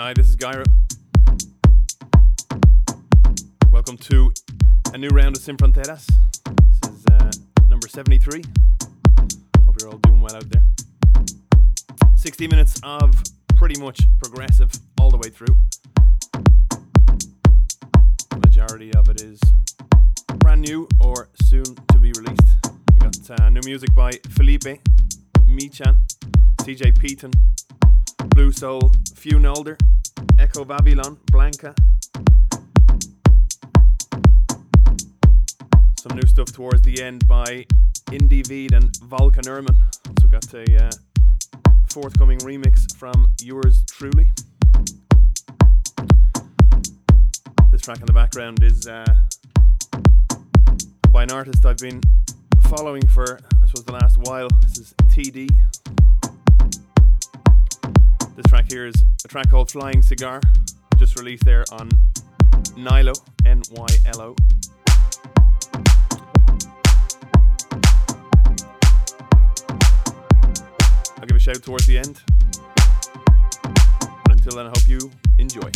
Hi, this is GuyRo. Welcome to a new round of Sin Fronteras. This is uh, number 73. Hope you're all doing well out there. 60 minutes of pretty much progressive all the way through. The majority of it is brand new or soon to be released. We got uh, new music by Felipe, Michan, CJ Peeton, Blue Soul, Few Nolder, Echo Babylon, Blanca. Some new stuff towards the end by Indieveed and Volkan Erman. Also got a uh, forthcoming remix from yours truly. This track in the background is uh, by an artist I've been following for, I suppose, the last while. This is TD. Here is a track called Flying Cigar, just released there on NYLO, N Y L O. I'll give a shout towards the end. But until then, I hope you enjoy.